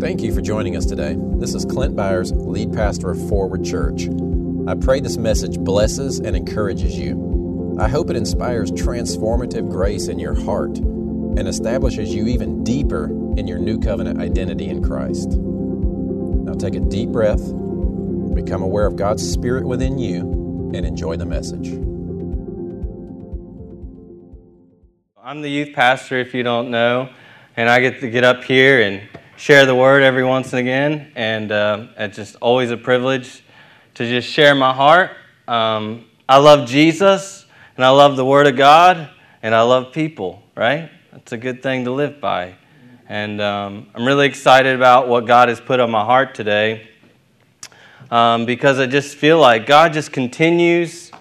Thank you for joining us today. This is Clint Byars, lead pastor of Forward Church. I pray this message blesses and encourages you. I hope it inspires transformative grace in your heart and establishes you even deeper in your new covenant identity in Christ. Now take a deep breath, become aware of God's Spirit within you, and enjoy the message. I'm the youth pastor, if you don't know, and I get to get up here and share the word every once and again, and uh, it's just always a privilege to just share my heart. Um, I love Jesus, and I love the Word of God, and I love people, right? That's a good thing to live by. And um, I'm really excited about what God has put on my heart today um, because I just feel like God just continues,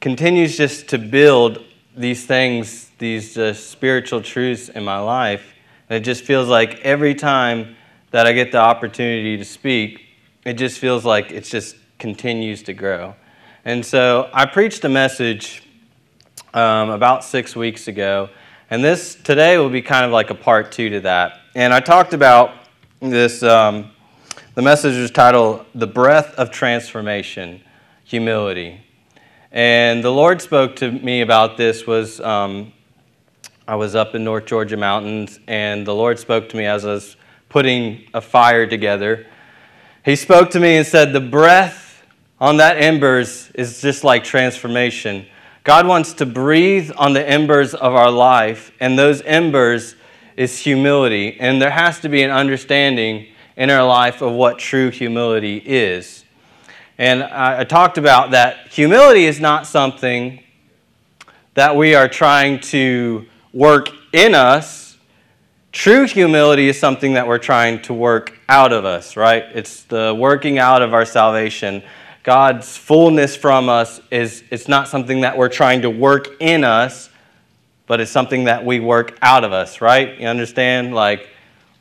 continues just to build these things, these uh, spiritual truths in my life and it just feels like every time that I get the opportunity to speak, it just feels like it just continues to grow. And so I preached a message um, about six weeks ago, and this today will be kind of like a part two to that. And I talked about this. Um, the message was titled "The Breath of Transformation: Humility." And the Lord spoke to me about this was um, I was up in North Georgia mountains, and the Lord spoke to me as I was putting a fire together. He spoke to me and said, The breath on that embers is just like transformation. God wants to breathe on the embers of our life, and those embers is humility. And there has to be an understanding in our life of what true humility is. And I, I talked about that humility is not something that we are trying to work in us. True humility is something that we're trying to work out of us, right? It's the working out of our salvation. God's fullness from us is it's not something that we're trying to work in us, but it's something that we work out of us, right? You understand? Like,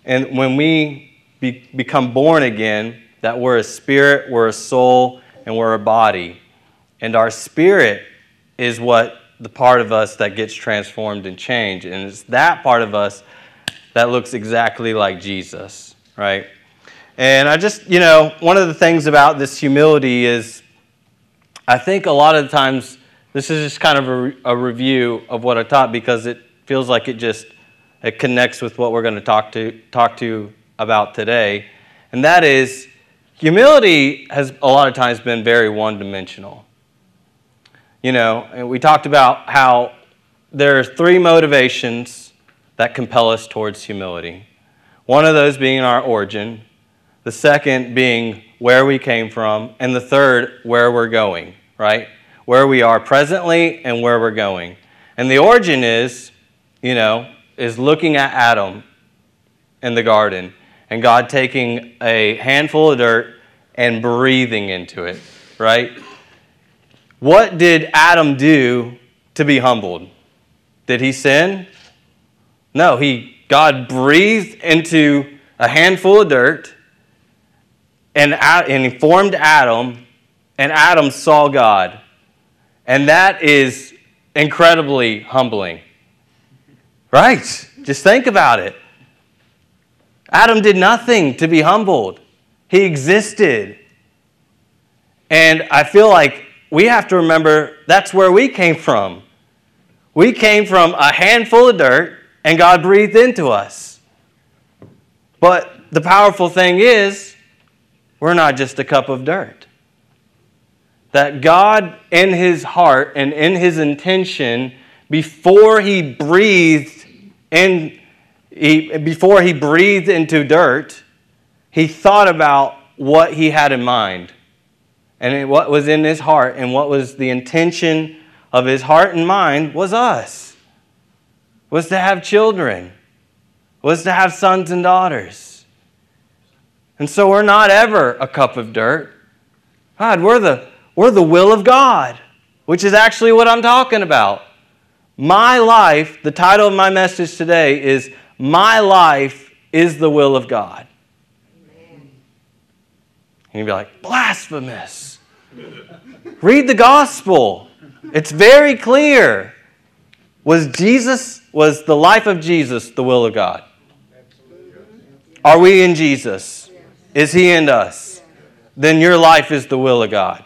and when we be, become born again, that we're a spirit, we're a soul, and we're a body. And our spirit is what the part of us that gets transformed and changed. And it's that part of us that looks exactly like Jesus, right? And I just, you know, one of the things about this humility is I think a lot of the times this is just kind of a, a review of what I taught because it feels like it just it connects with what we're going to talk to talk to about today. And that is humility has a lot of times been very one-dimensional. You know, and we talked about how there are three motivations that compel us towards humility. One of those being our origin, the second being where we came from, and the third, where we're going, right? Where we are presently and where we're going. And the origin is, you know, is looking at Adam in the garden and God taking a handful of dirt and breathing into it, right? What did Adam do to be humbled? Did he sin? No, he God breathed into a handful of dirt and, and formed Adam, and Adam saw God. And that is incredibly humbling. Right? Just think about it. Adam did nothing to be humbled, he existed. And I feel like we have to remember that's where we came from. We came from a handful of dirt, and God breathed into us. But the powerful thing is, we're not just a cup of dirt. That God, in His heart and in His intention, before He breathed in, he, before He breathed into dirt, He thought about what He had in mind and what was in his heart and what was the intention of his heart and mind was us. Was to have children. Was to have sons and daughters. And so we're not ever a cup of dirt. God we're the we're the will of god which is actually what i'm talking about. My life the title of my message today is my life is the will of god. And you'd be like, blasphemous. Read the gospel. It's very clear. Was Jesus, was the life of Jesus the will of God? Are we in Jesus? Is He in us? Then your life is the will of God.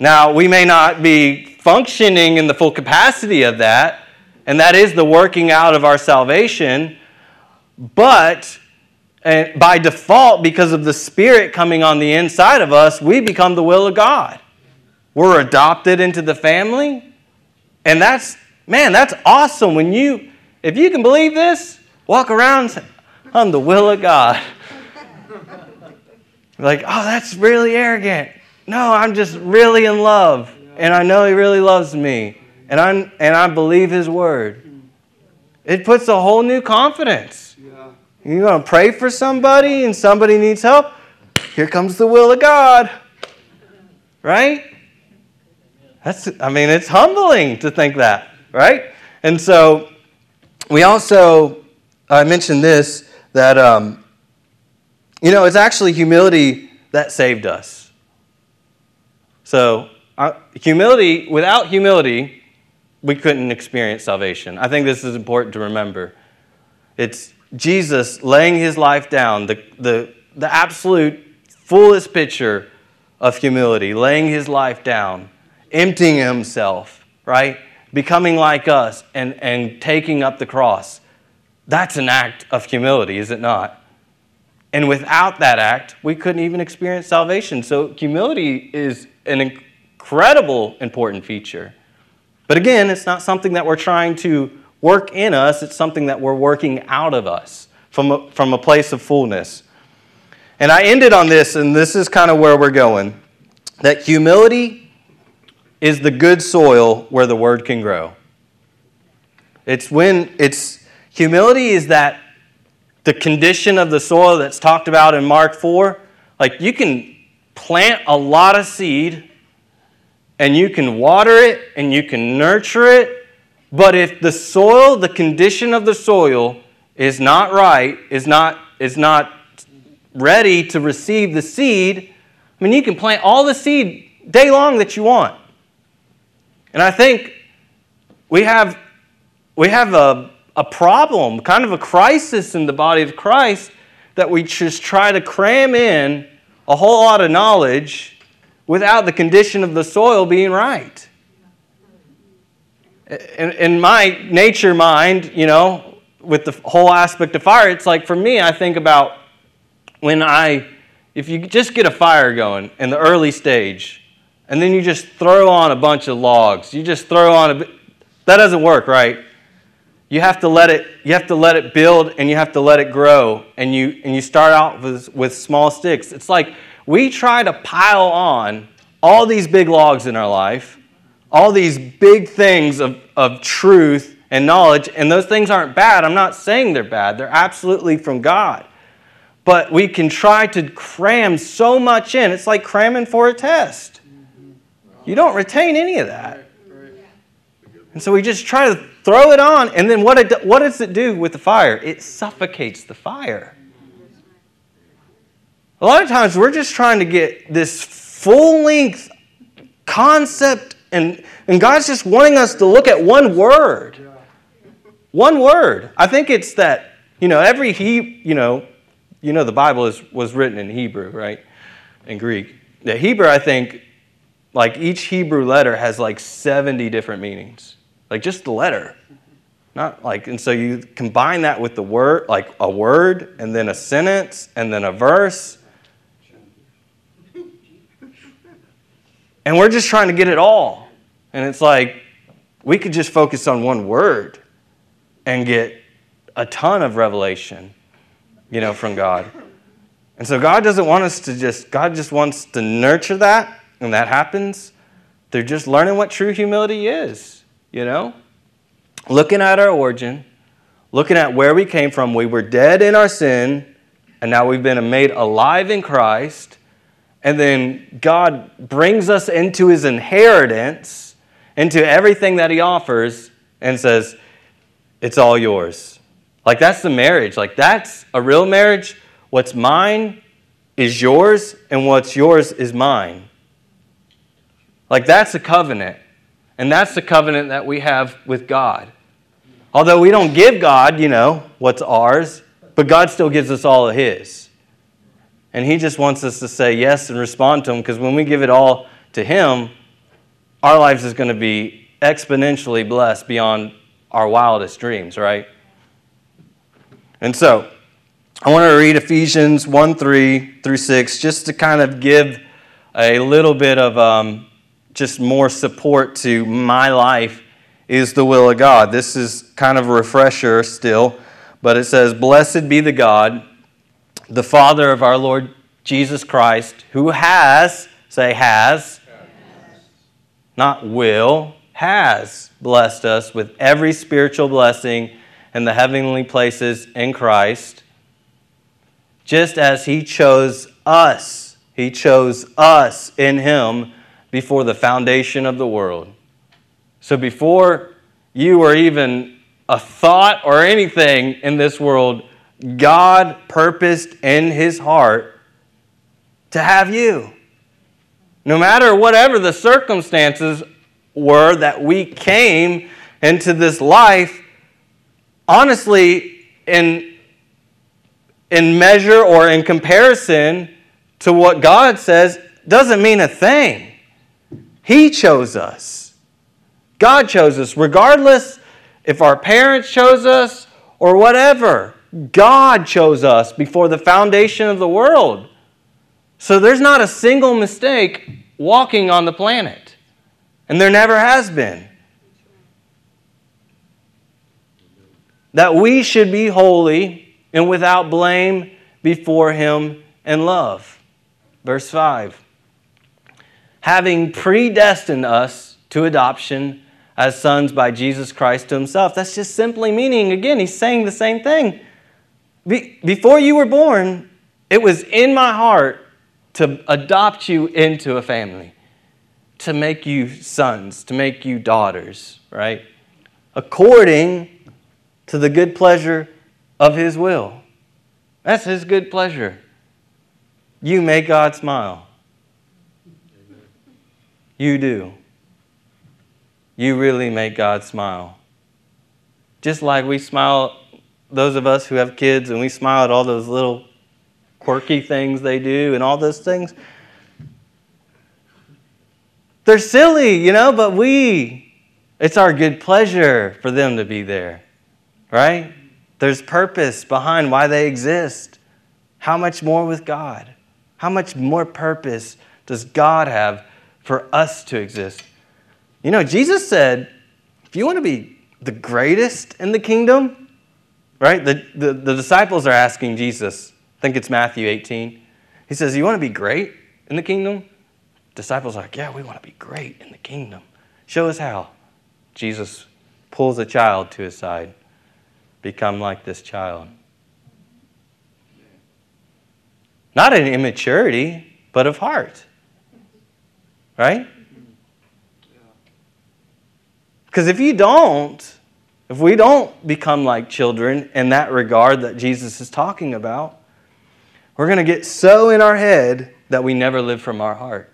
Now, we may not be functioning in the full capacity of that, and that is the working out of our salvation, but and by default, because of the Spirit coming on the inside of us, we become the will of God. We're adopted into the family. And that's, man, that's awesome. When you, if you can believe this, walk around say, I'm the will of God. like, oh, that's really arrogant. No, I'm just really in love. And I know He really loves me. And, i and I believe His word. It puts a whole new confidence. You're going to pray for somebody and somebody needs help. Here comes the will of God. Right? That's, I mean, it's humbling to think that, right? And so we also, I mentioned this, that, um, you know, it's actually humility that saved us. So, uh, humility, without humility, we couldn't experience salvation. I think this is important to remember. It's Jesus laying his life down, the, the, the absolute fullest picture of humility, laying his life down, emptying himself, right? Becoming like us and, and taking up the cross. That's an act of humility, is it not? And without that act, we couldn't even experience salvation. So, humility is an incredible important feature. But again, it's not something that we're trying to work in us, it's something that we're working out of us from a, from a place of fullness. And I ended on this, and this is kind of where we're going that humility is the good soil where the word can grow. It's when it's humility is that the condition of the soil that's talked about in Mark 4. Like you can plant a lot of seed and you can water it and you can nurture it but if the soil, the condition of the soil is not right, is not, is not ready to receive the seed, I mean, you can plant all the seed day long that you want. And I think we have, we have a, a problem, kind of a crisis in the body of Christ that we just try to cram in a whole lot of knowledge without the condition of the soil being right in, in my nature mind, you know, with the whole aspect of fire, it's like for me, I think about when I, if you just get a fire going in the early stage, and then you just throw on a bunch of logs, you just throw on a, that doesn't work, right? You have to let it, you have to let it build and you have to let it grow, and you, and you start out with, with small sticks. It's like we try to pile on all these big logs in our life all these big things of, of truth and knowledge, and those things aren't bad. I'm not saying they're bad, they're absolutely from God. But we can try to cram so much in. It's like cramming for a test. You don't retain any of that. And so we just try to throw it on, and then what, it, what does it do with the fire? It suffocates the fire. A lot of times we're just trying to get this full length concept and, and God's just wanting us to look at one word. One word. I think it's that, you know, every he, you know, you know the Bible is, was written in Hebrew, right? In Greek. The Hebrew, I think, like each Hebrew letter has like 70 different meanings. Like just the letter. Not like, and so you combine that with the word, like a word, and then a sentence, and then a verse, And we're just trying to get it all. And it's like, we could just focus on one word and get a ton of revelation, you know, from God. And so God doesn't want us to just, God just wants to nurture that, and that happens. They're just learning what true humility is, you know? Looking at our origin, looking at where we came from. We were dead in our sin, and now we've been made alive in Christ. And then God brings us into his inheritance, into everything that he offers, and says, It's all yours. Like that's the marriage. Like that's a real marriage. What's mine is yours, and what's yours is mine. Like that's a covenant. And that's the covenant that we have with God. Although we don't give God, you know, what's ours, but God still gives us all of His. And He just wants us to say yes and respond to Him because when we give it all to Him, our lives is going to be exponentially blessed beyond our wildest dreams, right? And so, I want to read Ephesians 1 3 through 6 just to kind of give a little bit of um, just more support to my life is the will of God. This is kind of a refresher still, but it says, Blessed be the God, the Father of our Lord Jesus Christ, who has, say, has, not will, has blessed us with every spiritual blessing in the heavenly places in Christ, just as He chose us. He chose us in Him before the foundation of the world. So before you were even a thought or anything in this world, God purposed in His heart to have you. No matter whatever the circumstances were that we came into this life, honestly, in, in measure or in comparison to what God says, doesn't mean a thing. He chose us. God chose us, regardless if our parents chose us or whatever. God chose us before the foundation of the world. So there's not a single mistake walking on the planet, and there never has been. That we should be holy and without blame before Him in love. Verse 5 having predestined us to adoption as sons by Jesus Christ to himself. That's just simply meaning, again, he's saying the same thing. Be- before you were born, it was in my heart to adopt you into a family, to make you sons, to make you daughters, right? According to the good pleasure of his will. That's his good pleasure. You make God smile. You do. You really make God smile. Just like we smile, those of us who have kids, and we smile at all those little quirky things they do and all those things. They're silly, you know, but we, it's our good pleasure for them to be there, right? There's purpose behind why they exist. How much more with God? How much more purpose does God have for us to exist. You know, Jesus said, if you want to be the greatest in the kingdom, right? The, the, the disciples are asking Jesus, I think it's Matthew 18. He says, You want to be great in the kingdom? Disciples are like, Yeah, we want to be great in the kingdom. Show us how. Jesus pulls a child to his side. Become like this child. Not in immaturity, but of heart. Right? Because if you don't, if we don't become like children in that regard that Jesus is talking about, we're going to get so in our head that we never live from our heart.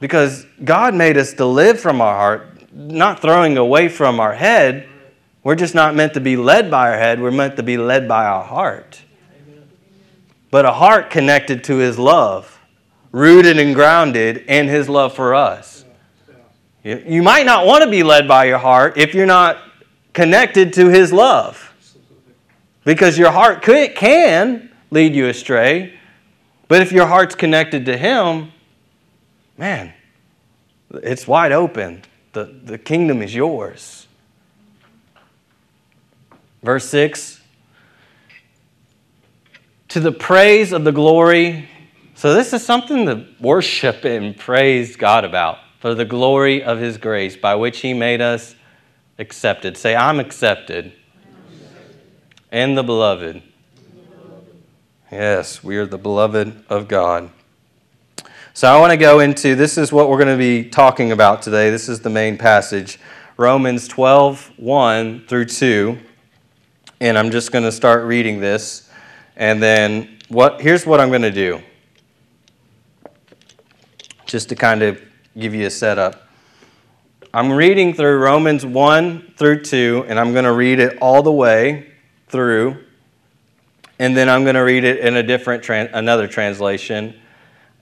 Because God made us to live from our heart, not throwing away from our head. We're just not meant to be led by our head, we're meant to be led by our heart. But a heart connected to His love rooted and grounded in His love for us. You might not want to be led by your heart if you're not connected to His love. Because your heart could, can lead you astray. But if your heart's connected to Him, man, it's wide open. The, the kingdom is yours. Verse 6 To the praise of the glory so, this is something to worship and praise God about for the glory of His grace by which He made us accepted. Say, I'm accepted. And the beloved. Yes, we are the beloved of God. So, I want to go into this is what we're going to be talking about today. This is the main passage Romans 12, 1 through 2. And I'm just going to start reading this. And then, what, here's what I'm going to do just to kind of give you a setup. I'm reading through Romans 1 through 2, and I'm going to read it all the way through. And then I'm going to read it in a different, another translation.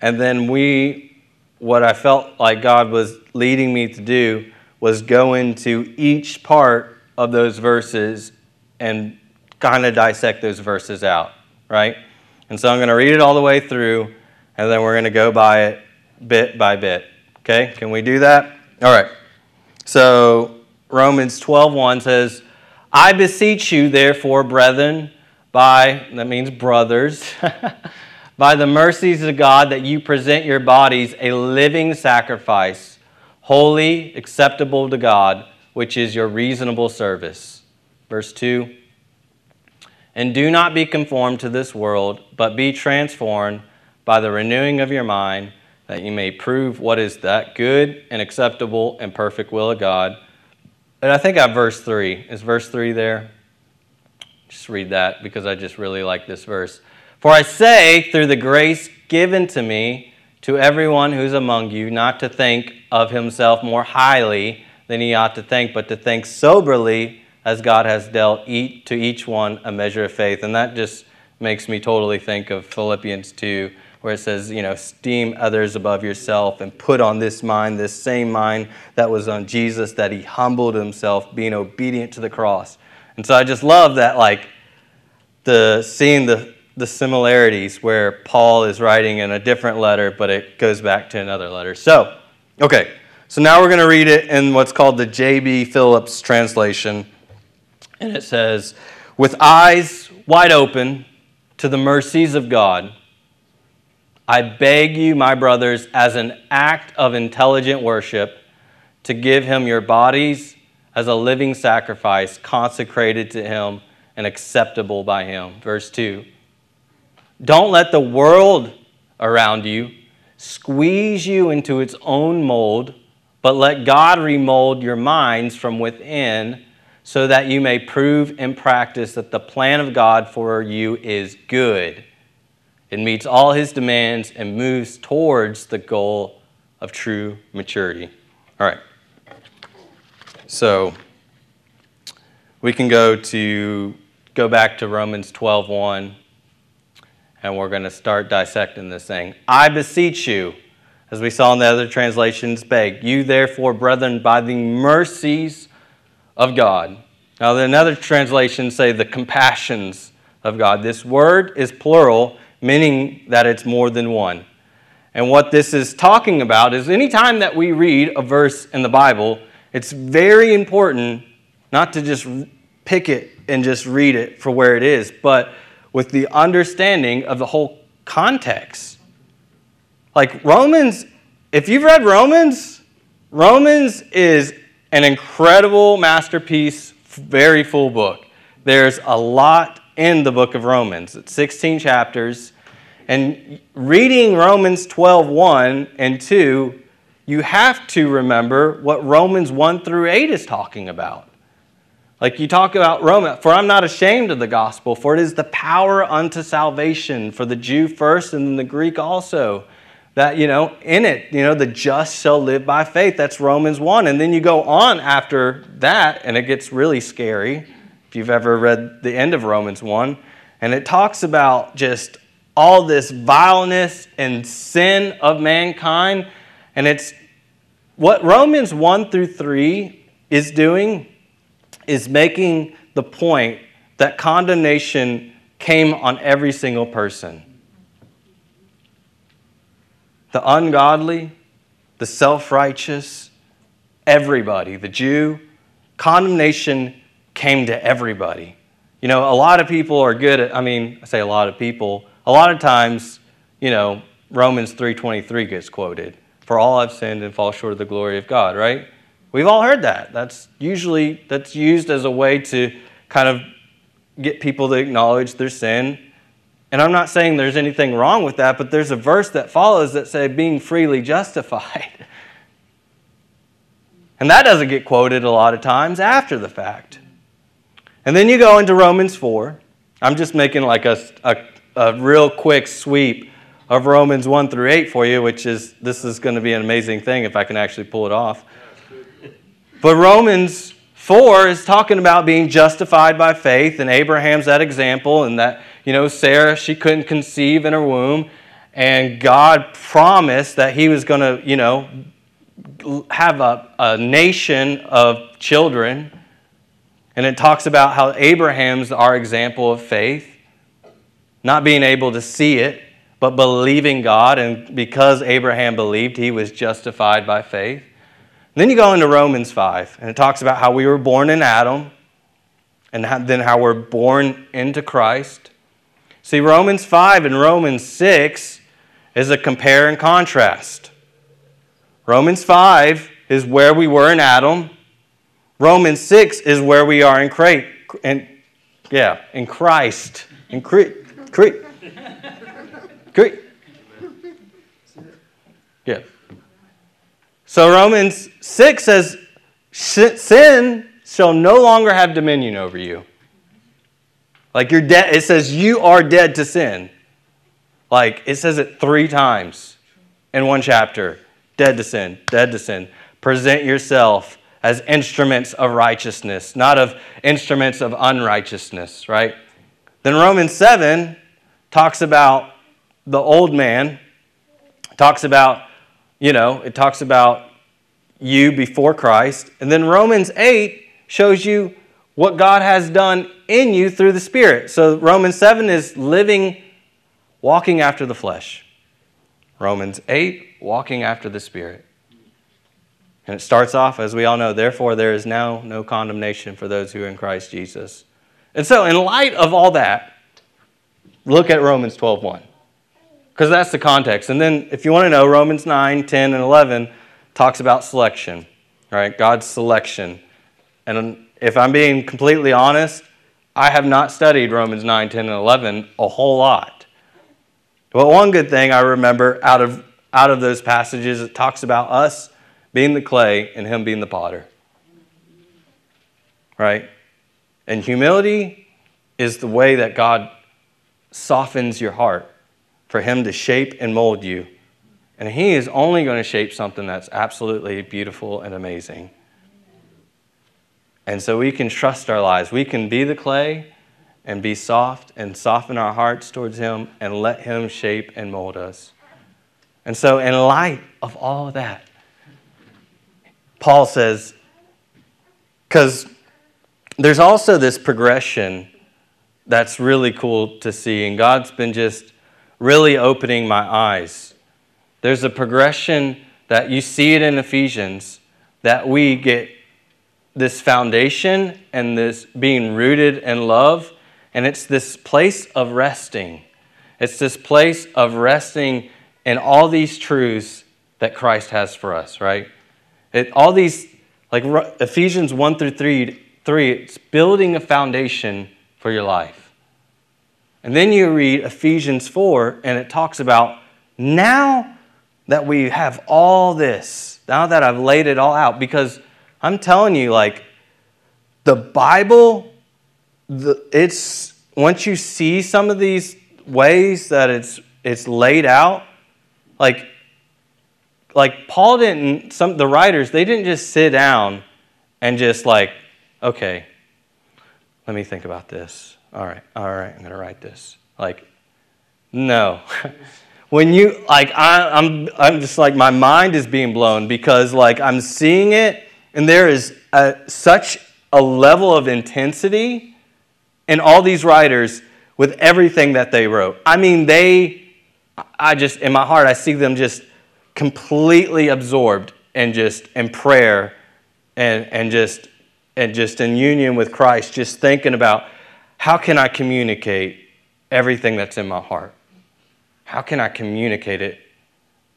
And then we, what I felt like God was leading me to do was go into each part of those verses and kind of dissect those verses out, right? And so I'm going to read it all the way through, and then we're going to go by it bit by bit. Okay? Can we do that? All right. So Romans 12:1 says, "I beseech you therefore, brethren, by that means brothers, by the mercies of God that you present your bodies a living sacrifice, holy, acceptable to God, which is your reasonable service." Verse 2 And do not be conformed to this world, but be transformed by the renewing of your mind that you may prove what is that good and acceptable and perfect will of God. And I think I have verse 3. Is verse 3 there? Just read that because I just really like this verse. For I say, through the grace given to me, to everyone who's among you, not to think of himself more highly than he ought to think, but to think soberly as God has dealt each, to each one a measure of faith. And that just makes me totally think of Philippians 2 where it says, you know, esteem others above yourself and put on this mind, this same mind that was on Jesus, that he humbled himself, being obedient to the cross. And so I just love that, like, the seeing the, the similarities where Paul is writing in a different letter, but it goes back to another letter. So, okay, so now we're going to read it in what's called the J.B. Phillips translation. And it says, with eyes wide open to the mercies of God I beg you, my brothers, as an act of intelligent worship, to give him your bodies as a living sacrifice, consecrated to him and acceptable by him. Verse 2. Don't let the world around you squeeze you into its own mold, but let God remold your minds from within so that you may prove and practice that the plan of God for you is good it meets all his demands and moves towards the goal of true maturity. All right. So we can go to go back to Romans 12:1 and we're going to start dissecting this thing. I beseech you, as we saw in the other translations, beg you therefore, brethren, by the mercies of God. Now, another translation say the compassions of God. This word is plural meaning that it's more than one. And what this is talking about is anytime that we read a verse in the Bible, it's very important not to just pick it and just read it for where it is, but with the understanding of the whole context. Like Romans, if you've read Romans, Romans is an incredible masterpiece, very full book. There's a lot in the book of Romans. It's 16 chapters. And reading Romans 12, 1 and 2, you have to remember what Romans 1 through 8 is talking about. Like you talk about Roman, for I'm not ashamed of the gospel, for it is the power unto salvation for the Jew first and then the Greek also. That, you know, in it, you know, the just shall live by faith. That's Romans 1. And then you go on after that, and it gets really scary if you've ever read the end of Romans 1. And it talks about just all this vileness and sin of mankind. And it's what Romans 1 through 3 is doing is making the point that condemnation came on every single person. The ungodly, the self righteous, everybody, the Jew, condemnation came to everybody. You know, a lot of people are good at, I mean, I say a lot of people, a lot of times, you know, Romans 3:23 gets quoted. For all have sinned and fall short of the glory of God, right? We've all heard that. That's usually that's used as a way to kind of get people to acknowledge their sin. And I'm not saying there's anything wrong with that, but there's a verse that follows that say being freely justified. And that doesn't get quoted a lot of times after the fact. And then you go into Romans 4. I'm just making like a, a a real quick sweep of Romans 1 through 8 for you, which is this is going to be an amazing thing if I can actually pull it off. But Romans 4 is talking about being justified by faith, and Abraham's that example, and that, you know, Sarah, she couldn't conceive in her womb, and God promised that He was going to, you know, have a, a nation of children. And it talks about how Abraham's our example of faith, not being able to see it, but believing God. And because Abraham believed, he was justified by faith. Then you go into Romans 5, and it talks about how we were born in Adam, and then how we're born into Christ. See, Romans 5 and Romans 6 is a compare and contrast. Romans 5 is where we were in Adam. Romans 6 is where we are in Christ. In, yeah, in Christ. In. Christ. Christ. Yeah. So Romans 6 says, Sin shall no longer have dominion over you. Like you're dead. It says you are dead to sin. Like it says it three times in one chapter. Dead to sin, dead to sin. Present yourself as instruments of righteousness, not of instruments of unrighteousness, right? Then Romans 7 talks about the old man, talks about you know, it talks about you before Christ. And then Romans 8 shows you what God has done in you through the Spirit. So Romans 7 is living, walking after the flesh. Romans 8, walking after the Spirit. And it starts off, as we all know, therefore there is now no condemnation for those who are in Christ Jesus. And so, in light of all that, look at Romans 12 1 because that's the context. And then, if you want to know, Romans 9, 10, and 11 talks about selection, right? God's selection. And if I'm being completely honest, I have not studied Romans 9, 10, and 11 a whole lot. But one good thing I remember out of, out of those passages, it talks about us being the clay and Him being the potter. Right? And humility is the way that God softens your heart for Him to shape and mold you. And He is only going to shape something that's absolutely beautiful and amazing. And so we can trust our lives. We can be the clay and be soft and soften our hearts towards Him and let Him shape and mold us. And so, in light of all of that, Paul says, because there's also this progression that's really cool to see, and God's been just really opening my eyes. There's a progression that you see it in Ephesians that we get this foundation and this being rooted in love, and it's this place of resting. It's this place of resting in all these truths that Christ has for us, right? It, all these, like Ephesians 1 through 3, 3, it's building a foundation for your life. And then you read Ephesians 4, and it talks about now that we have all this, now that I've laid it all out, because I'm telling you, like, the Bible, the, it's once you see some of these ways that it's it's laid out, like like Paul didn't some the writers, they didn't just sit down and just like, okay, let me think about this all right, all right, I'm going to write this. Like, no. when you, like, I, I'm, I'm just like, my mind is being blown because, like, I'm seeing it and there is a, such a level of intensity in all these writers with everything that they wrote. I mean, they, I just, in my heart, I see them just completely absorbed and just in prayer and, and just and just in union with Christ, just thinking about how can I communicate everything that's in my heart? How can I communicate it,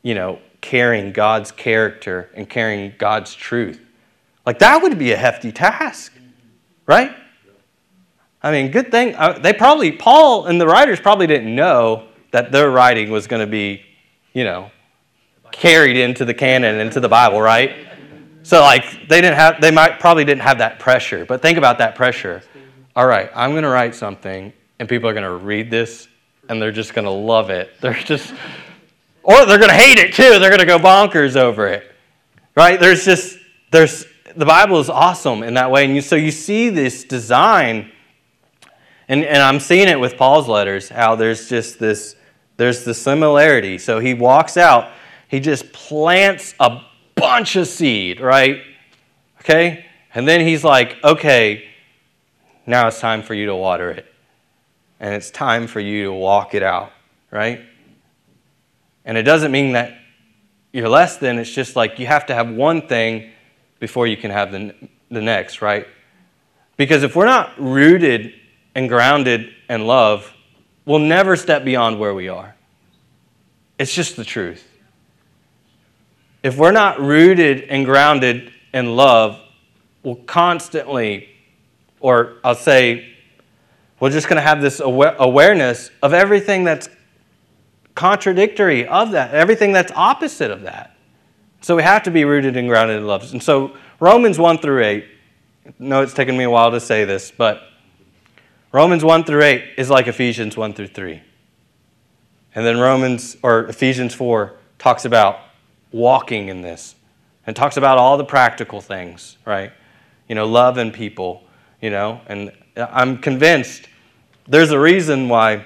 you know, carrying God's character and carrying God's truth? Like, that would be a hefty task, right? I mean, good thing. Uh, they probably, Paul and the writers probably didn't know that their writing was going to be, you know, carried into the canon, into the Bible, right? So, like, they didn't have, they might probably didn't have that pressure. But think about that pressure all right, I'm going to write something, and people are going to read this, and they're just going to love it. They're just, or they're going to hate it too. They're going to go bonkers over it, right? There's just, there's, the Bible is awesome in that way. And you, so you see this design, and, and I'm seeing it with Paul's letters, how there's just this, there's the similarity. So he walks out, he just plants a bunch of seed, right? Okay? And then he's like, okay, now it's time for you to water it. And it's time for you to walk it out, right? And it doesn't mean that you're less than, it's just like you have to have one thing before you can have the, the next, right? Because if we're not rooted and grounded in love, we'll never step beyond where we are. It's just the truth. If we're not rooted and grounded in love, we'll constantly, or I'll say, we're just going to have this awareness of everything that's contradictory of that, everything that's opposite of that. So we have to be rooted and grounded in love. And so Romans 1 through 8, no, it's taken me a while to say this, but Romans 1 through 8 is like Ephesians 1 through 3. And then Romans, or Ephesians 4, talks about walking in this and talks about all the practical things, right? You know, love and people, you know, and I'm convinced there's a reason why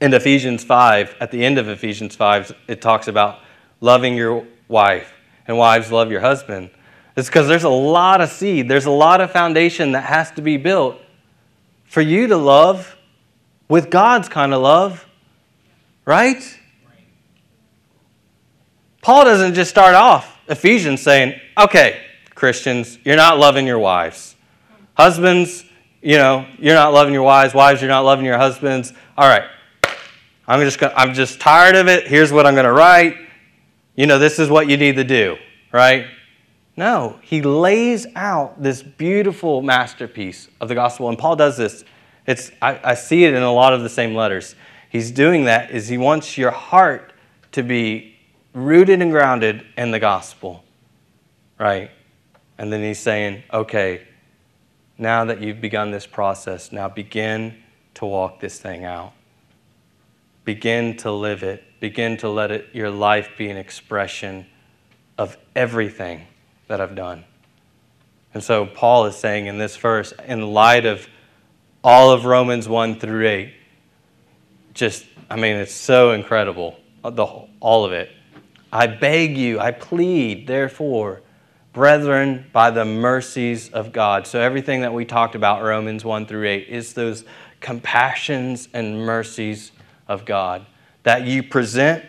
in Ephesians 5, at the end of Ephesians 5, it talks about loving your wife and wives love your husband. It's because there's a lot of seed, there's a lot of foundation that has to be built for you to love with God's kind of love, right? Paul doesn't just start off Ephesians saying, okay, Christians, you're not loving your wives. Husbands, you know, you're not loving your wives. Wives, you're not loving your husbands. All right, I'm just, gonna, I'm just tired of it. Here's what I'm going to write. You know, this is what you need to do, right? No, he lays out this beautiful masterpiece of the gospel. And Paul does this. It's, I, I see it in a lot of the same letters. He's doing that is he wants your heart to be rooted and grounded in the gospel, right? And then he's saying, okay, now that you've begun this process, now begin to walk this thing out. Begin to live it. Begin to let it, your life be an expression of everything that I've done. And so Paul is saying in this verse, in light of all of Romans 1 through 8, just, I mean, it's so incredible, the, all of it. I beg you, I plead, therefore, brethren, by the mercies of God. So everything that we talked about, Romans 1 through 8, is those compassions and mercies of God. That you present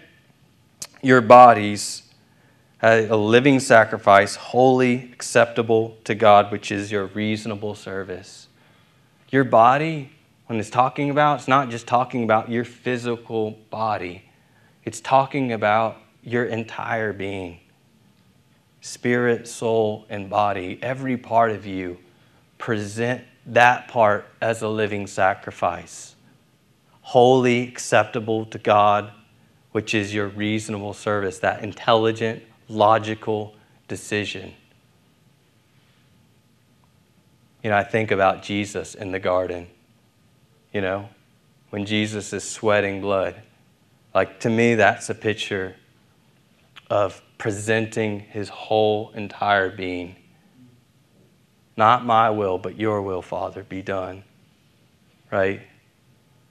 your bodies a living sacrifice, holy, acceptable to God, which is your reasonable service. Your body, when it's talking about, it's not just talking about your physical body, it's talking about your entire being spirit, soul, and body. Every part of you, present that part as a living sacrifice wholly acceptable to God, which is your reasonable service, that intelligent, logical decision. You know, I think about Jesus in the garden, you know, when Jesus is sweating blood. Like, to me, that's a picture of presenting his whole entire being. Not my will, but your will, Father, be done. Right?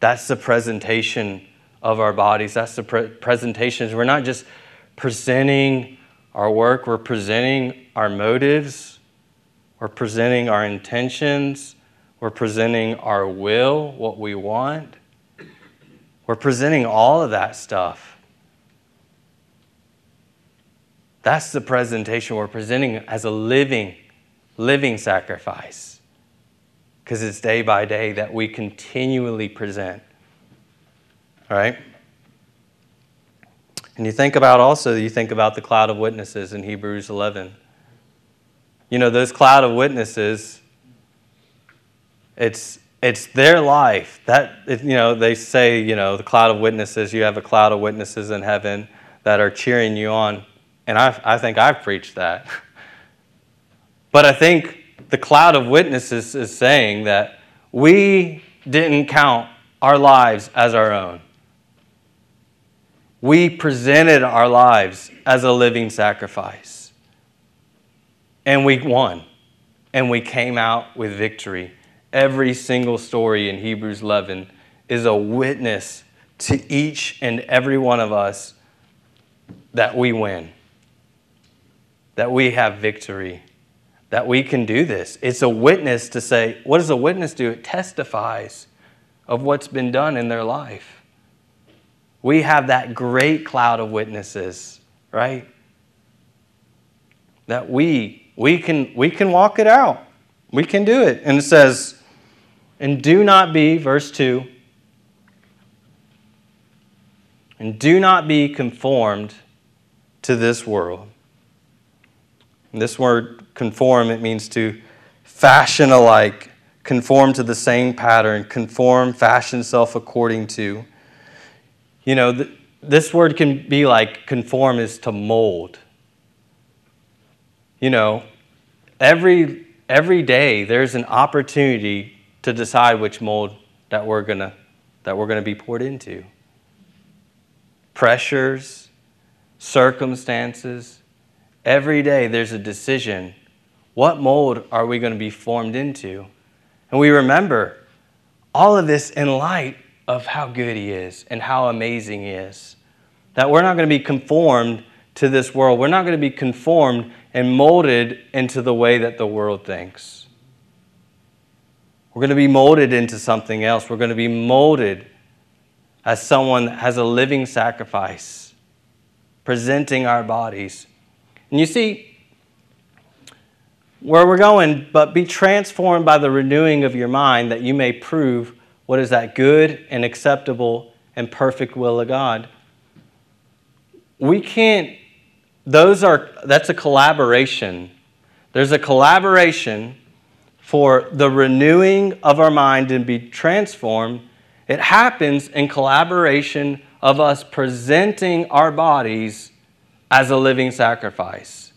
That's the presentation of our bodies. That's the pre- presentation. We're not just presenting our work, we're presenting our motives, we're presenting our intentions, we're presenting our will, what we want. We're presenting all of that stuff. That's the presentation we're presenting as a living, living sacrifice because it's day by day that we continually present. All right? And you think about also, you think about the cloud of witnesses in Hebrews 11. You know, those cloud of witnesses, it's, it's their life. That, you know, they say, you know, the cloud of witnesses, you have a cloud of witnesses in heaven that are cheering you on. And I, I think I've preached that. but I think the cloud of witnesses is saying that we didn't count our lives as our own. We presented our lives as a living sacrifice. and we won. And we came out with victory. Every single story in Hebrews 11 is a witness to each and every one of us that we win, that we have victory, that we can do this. It's a witness to say, what does a witness do? It testifies of what's been done in their life. We have that great cloud of witnesses, right? That we we can we can walk it out. We can do it. And it says, and do not be, verse 2, and do not be conformed to this world. And this word conform, it means to fashion alike, conform to the same pattern, conform, fashion self according to. You know, th- this word can be like conform is to mold. You know, every, every day there's an opportunity to decide which mold that we're gonna that we're gonna be poured into. Pressures, circumstances, every day there's a decision. What mold are we going to be formed into? And we remember all of this in light of how good He is and how amazing He is. That we're not going to be conformed to this world. We're not going to be conformed and molded into the way that the world thinks. We're going to be molded into something else. We're going to be molded as someone that has a living sacrifice, presenting our bodies. And you see, where we're going, but be transformed by the renewing of your mind that you may prove what is that good and acceptable and perfect will of God. We can't, those are, that's a collaboration. There's a collaboration for the renewing of our mind and be transformed. It happens in collaboration of us presenting our bodies as a living sacrifice.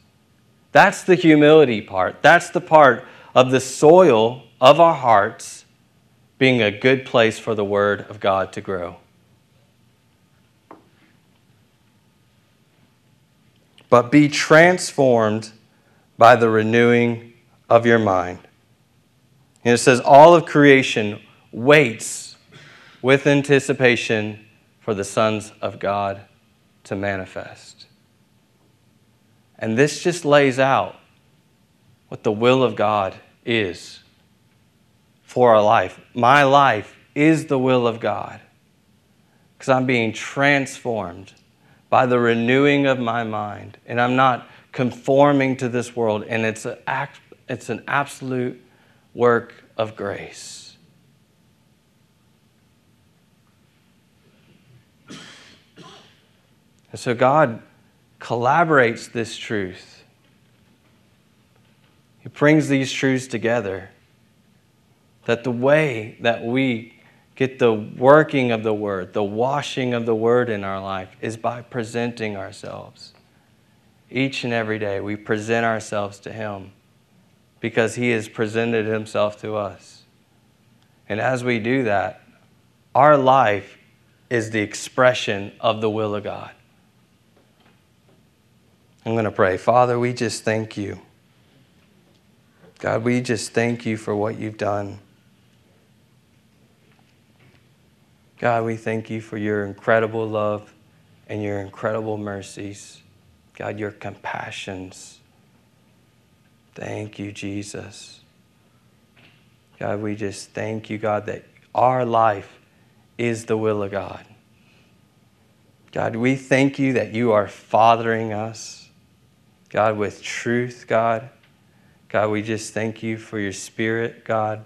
That's the humility part. That's the part of the soil of our hearts being a good place for the Word of God to grow. But be transformed by the renewing of your mind. And it says, All of creation waits with anticipation for the sons of God to manifest. And this just lays out what the will of God is for our life. My life is the will of God because I'm being transformed by the renewing of my mind and I'm not conforming to this world. And it's, a, it's an absolute work of grace. And so God collaborates this truth. He brings these truths together that the way that we get the working of the Word, the washing of the Word in our life, is by presenting ourselves. Each and every day, we present ourselves to Him because He has presented Himself to us. And as we do that, our life is the expression of the will of God. I'm going to pray. Father, we just thank you. God, we just thank you for what you've done. God, we thank you for your incredible love and your incredible mercies. God, your compassions. Thank you, Jesus. God, we just thank you, God, that our life is the will of God. God, we thank you that you are fathering us, God, with truth, God. God, we just thank you for your spirit, God,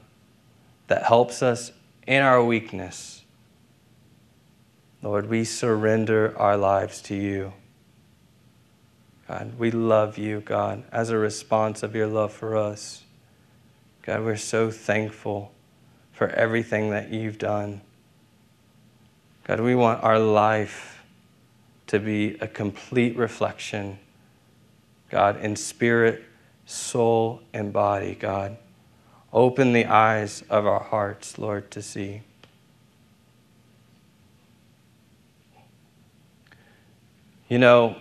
that helps us in our weakness. Lord, we surrender our lives to you. God, we love you, God, as a response of your love for us. God, we're so thankful for everything that you've done. God, we want our life to be a complete reflection, God, in spirit, soul, and body, God. Open the eyes of our hearts, Lord, to see. You know,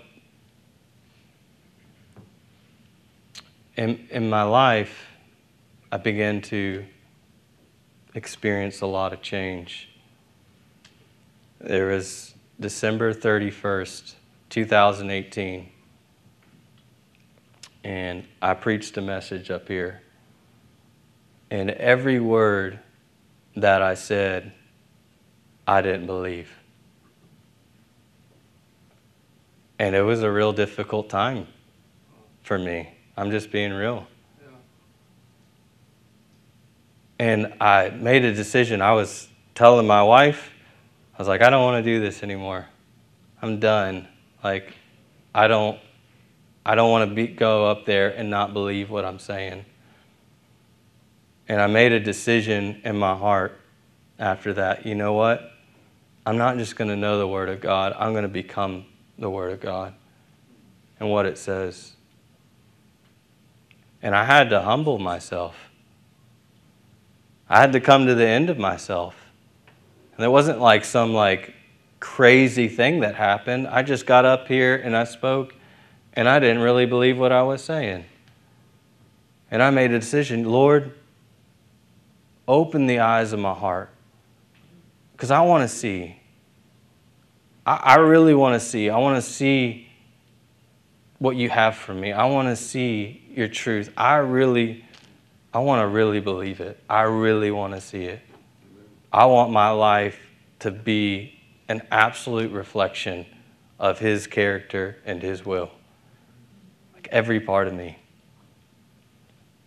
in, in my life, I began to experience a lot of change. There was December 31st, 2018, and I preached a message up here. And every word that I said, I didn't believe. And it was a real difficult time for me. I'm just being real. And I made a decision. I was telling my wife, I was like, I don't want to do this anymore. I'm done. Like, I don't, I don't want to be, go up there and not believe what I'm saying. And I made a decision in my heart after that. You know what? I'm not just going to know the Word of God, I'm going to become the Word of God and what it says. And I had to humble myself. I had to come to the end of myself. And it wasn't like some like crazy thing that happened. I just got up here and I spoke and I didn't really believe what I was saying. And I made a decision, Lord, open the eyes of my heart. Because I want to see. I, I really want to see. I want to see what you have for me. I want to see your truth. I really, I want to really believe it. I really want to see it. I want my life to be an absolute reflection of His character and His will. Every part of me.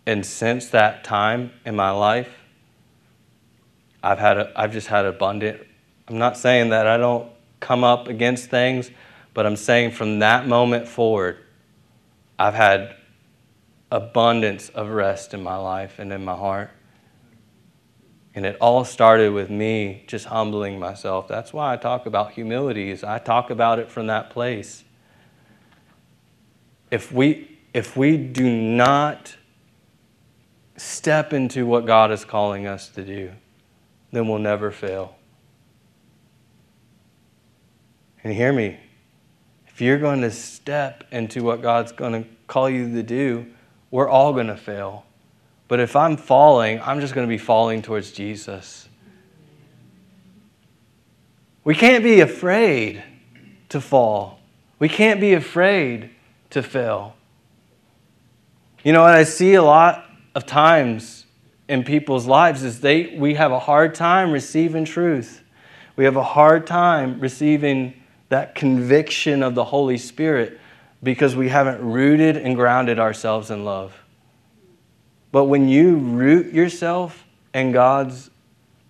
And since that time in my life, I've had a, I've just had abundant. I'm not saying that I don't come up against things, but I'm saying from that moment forward, I've had abundance of rest in my life and in my heart. And it all started with me just humbling myself. That's why I talk about humility is I talk about it from that place. If we if we do not step into what God is calling us to do, then we'll never fail. And hear me. If you're going to step into what God's going to call you to do, we're all going to fail. But if I'm falling, I'm just going to be falling towards Jesus. We can't be afraid to fall. We can't be afraid to fail. You know what I see a lot of times in people's lives is they we have a hard time receiving truth. We have a hard time receiving that conviction of the Holy Spirit because we haven't rooted and grounded ourselves in love. But when you root yourself in God's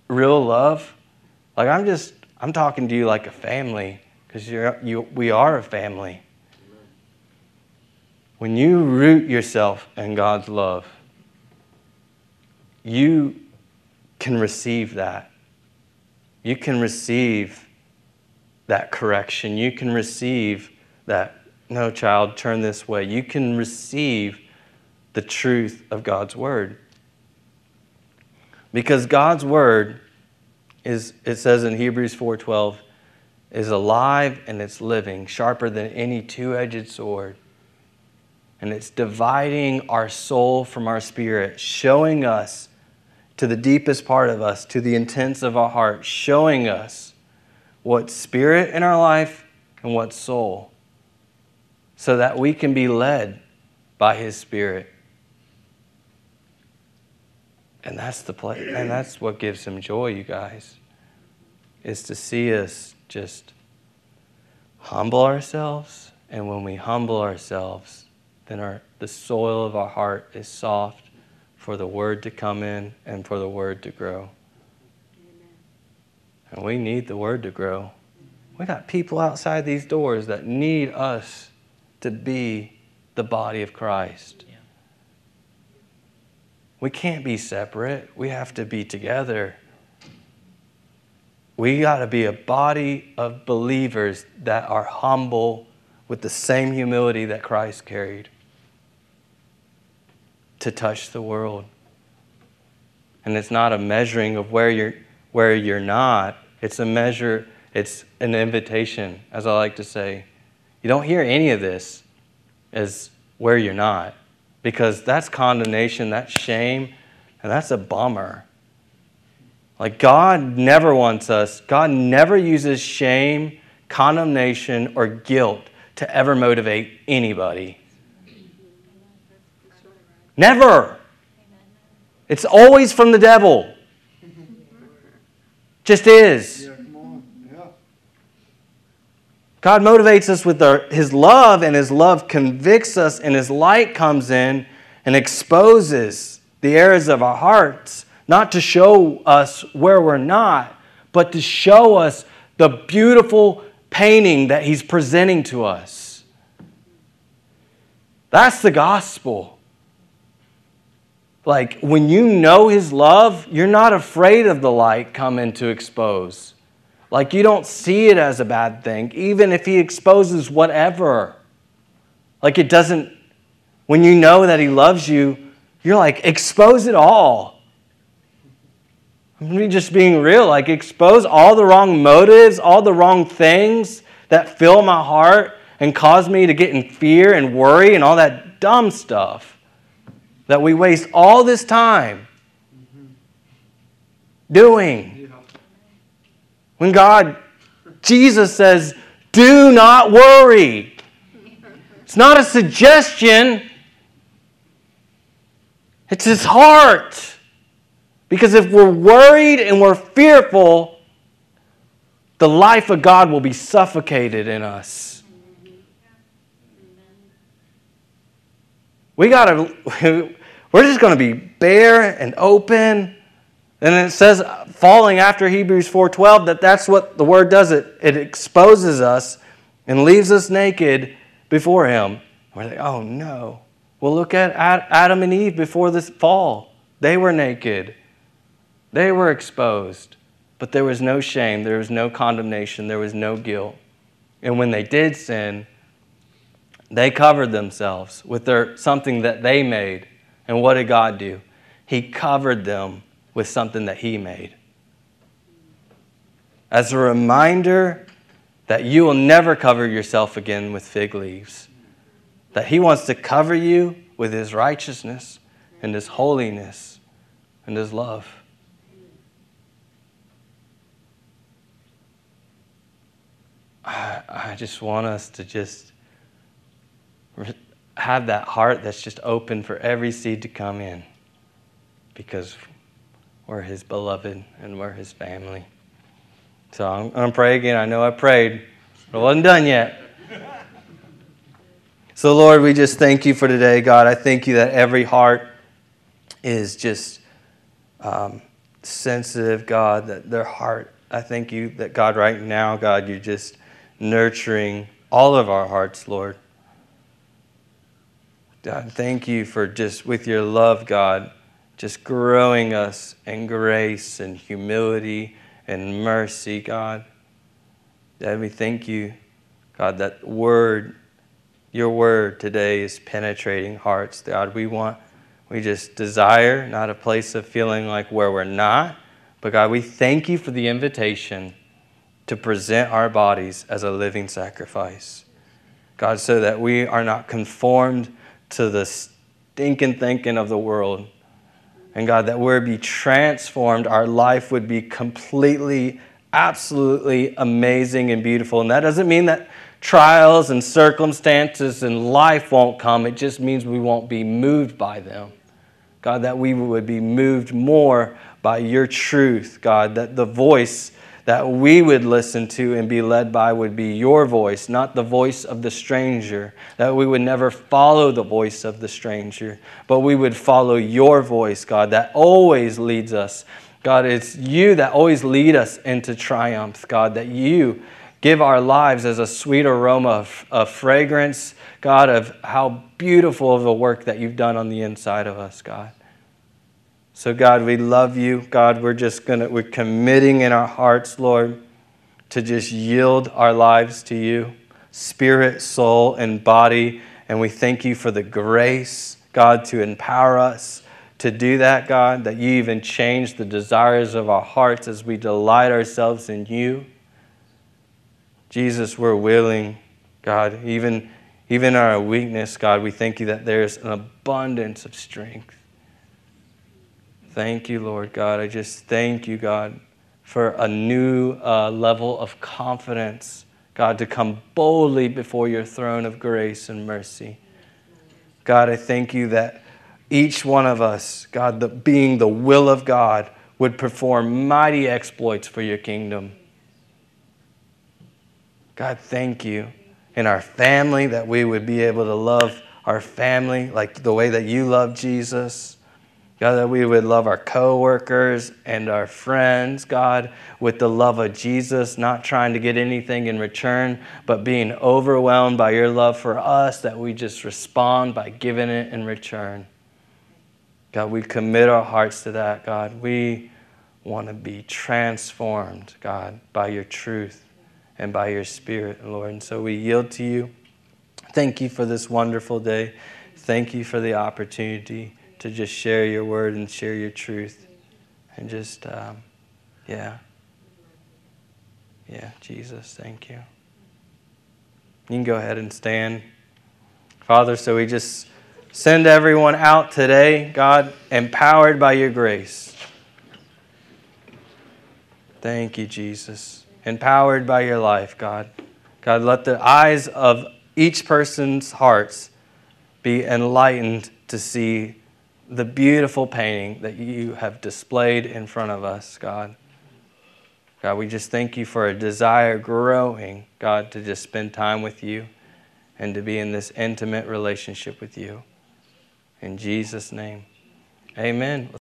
real love, like I'm just, I'm talking to you like a family because you're, you, we are a family. When you root yourself in God's love, you can receive that. You can receive that correction. You can receive that no, child, turn this way. You can receive the truth of God's word. Because God's word is, it says in Hebrews 4:12, is alive and it's living, sharper than any two-edged sword. And it's dividing our soul from our spirit, showing us to the deepest part of us, to the intents of our heart, showing us what's spirit in our life and what's soul so that we can be led by his spirit. And that's the play, and that's what gives him joy, you guys, is to see us just humble ourselves. And when we humble ourselves, then our, the soil of our heart is soft for the word to come in and for the word to grow. Amen. And we need the word to grow. We got people outside these doors that need us to be the body of Christ. Yeah. We can't be separate, we have to be together. We got to be a body of believers that are humble with the same humility that Christ carried to touch the world. And it's not a measuring of where you're where you're not. It's a measure, it's an invitation, as I like to say. You don't hear any of this as where you're not. because that's condemnation, that's shame, and that's a bummer. Like, God never wants us, God never uses shame, condemnation, or guilt to ever motivate anybody. Never. It's always from the devil. Just is. God motivates us with our, His love, and His love convicts us, and His light comes in and exposes the areas of our hearts, not to show us where we're not, but to show us the beautiful painting that He's presenting to us. That's the gospel. Like when you know His love, you're not afraid of the light coming to expose. Like you don't see it as a bad thing, even if he exposes whatever. Like it doesn't, when you know that he loves you, you're like, expose it all. I'm just being real. Like, expose all the wrong motives, all the wrong things that fill my heart and cause me to get in fear and worry and all that dumb stuff that we waste all this time doing. When God, Jesus says, do not worry. It's not a suggestion, it's his heart. Because if we're worried and we're fearful, the life of God will be suffocated in us. We got to, we're just going to be bare and open and it says, falling after Hebrews 4.12, that that's what the word does. It, it exposes us and leaves us naked before him. We're like, oh no. Well, look at Adam and Eve before this fall. They were naked. They were exposed. But there was no shame. There was no condemnation. There was no guilt. And when they did sin, they covered themselves with their, something that they made. And what did God do? He covered them with something that He made. As a reminder that you will never cover yourself again with fig leaves, that He wants to cover you with His righteousness and His holiness and His love. I, I just want us to just have that heart that's just open for every seed to come in because we're his beloved and we're his family. So I'm going to pray again. I know I prayed, but I wasn't done yet. So, Lord, we just thank you for today, God. I thank you that every heart is just um, sensitive, God, that their heart, I thank you that, God, right now, God, you're just nurturing all of our hearts, Lord. God, thank you for just with your love, God just growing us in grace and humility and mercy, God. Dad, we thank you, God, that word, your word today is penetrating hearts. God, we want, we just desire not a place of feeling like where we're not, but God, we thank you for the invitation to present our bodies as a living sacrifice. God, so that we are not conformed to the stinking thinking of the world, and God, that we'd be transformed, our life would be completely, absolutely amazing and beautiful. And that doesn't mean that trials and circumstances and life won't come, it just means we won't be moved by them. God, that we would be moved more by your truth, God, that the voice that we would listen to and be led by would be your voice, not the voice of the stranger. That we would never follow the voice of the stranger, but we would follow your voice, God, that always leads us. God, it's you that always lead us into triumph, God, that you give our lives as a sweet aroma of, of fragrance, God, of how beautiful of the work that you've done on the inside of us, God. So, God, we love you. God, we're just going to, we're committing in our hearts, Lord, to just yield our lives to you, spirit, soul, and body. And we thank you for the grace, God, to empower us to do that, God, that you even change the desires of our hearts as we delight ourselves in you. Jesus, we're willing, God, even Even our weakness, God, we thank you that there's an abundance of strength. Thank you, Lord God. I just thank you, God, for a new uh, level of confidence, God, to come boldly before your throne of grace and mercy. God, I thank you that each one of us, God, the, being the will of God, would perform mighty exploits for your kingdom. God, thank you. In our family, that we would be able to love our family like the way that you love Jesus. God, that we would love our coworkers and our friends, God, with the love of Jesus, not trying to get anything in return, but being overwhelmed by your love for us, that we just respond by giving it in return. God, we commit our hearts to that, God. We want to be transformed, God, by your truth and by your spirit, Lord. And so we yield to you. Thank you for this wonderful day. Thank you for the opportunity to just share your word and share your truth. And just, um, yeah. Yeah, Jesus, thank you. You can go ahead and stand. Father, so we just send everyone out today, God, empowered by your grace. Thank you, Jesus. Empowered by your life, God. God, let the eyes of each person's hearts be enlightened to see the beautiful painting that you have displayed in front of us, God. God, we just thank you for a desire growing, God, to just spend time with you and to be in this intimate relationship with you. In Jesus' name, amen.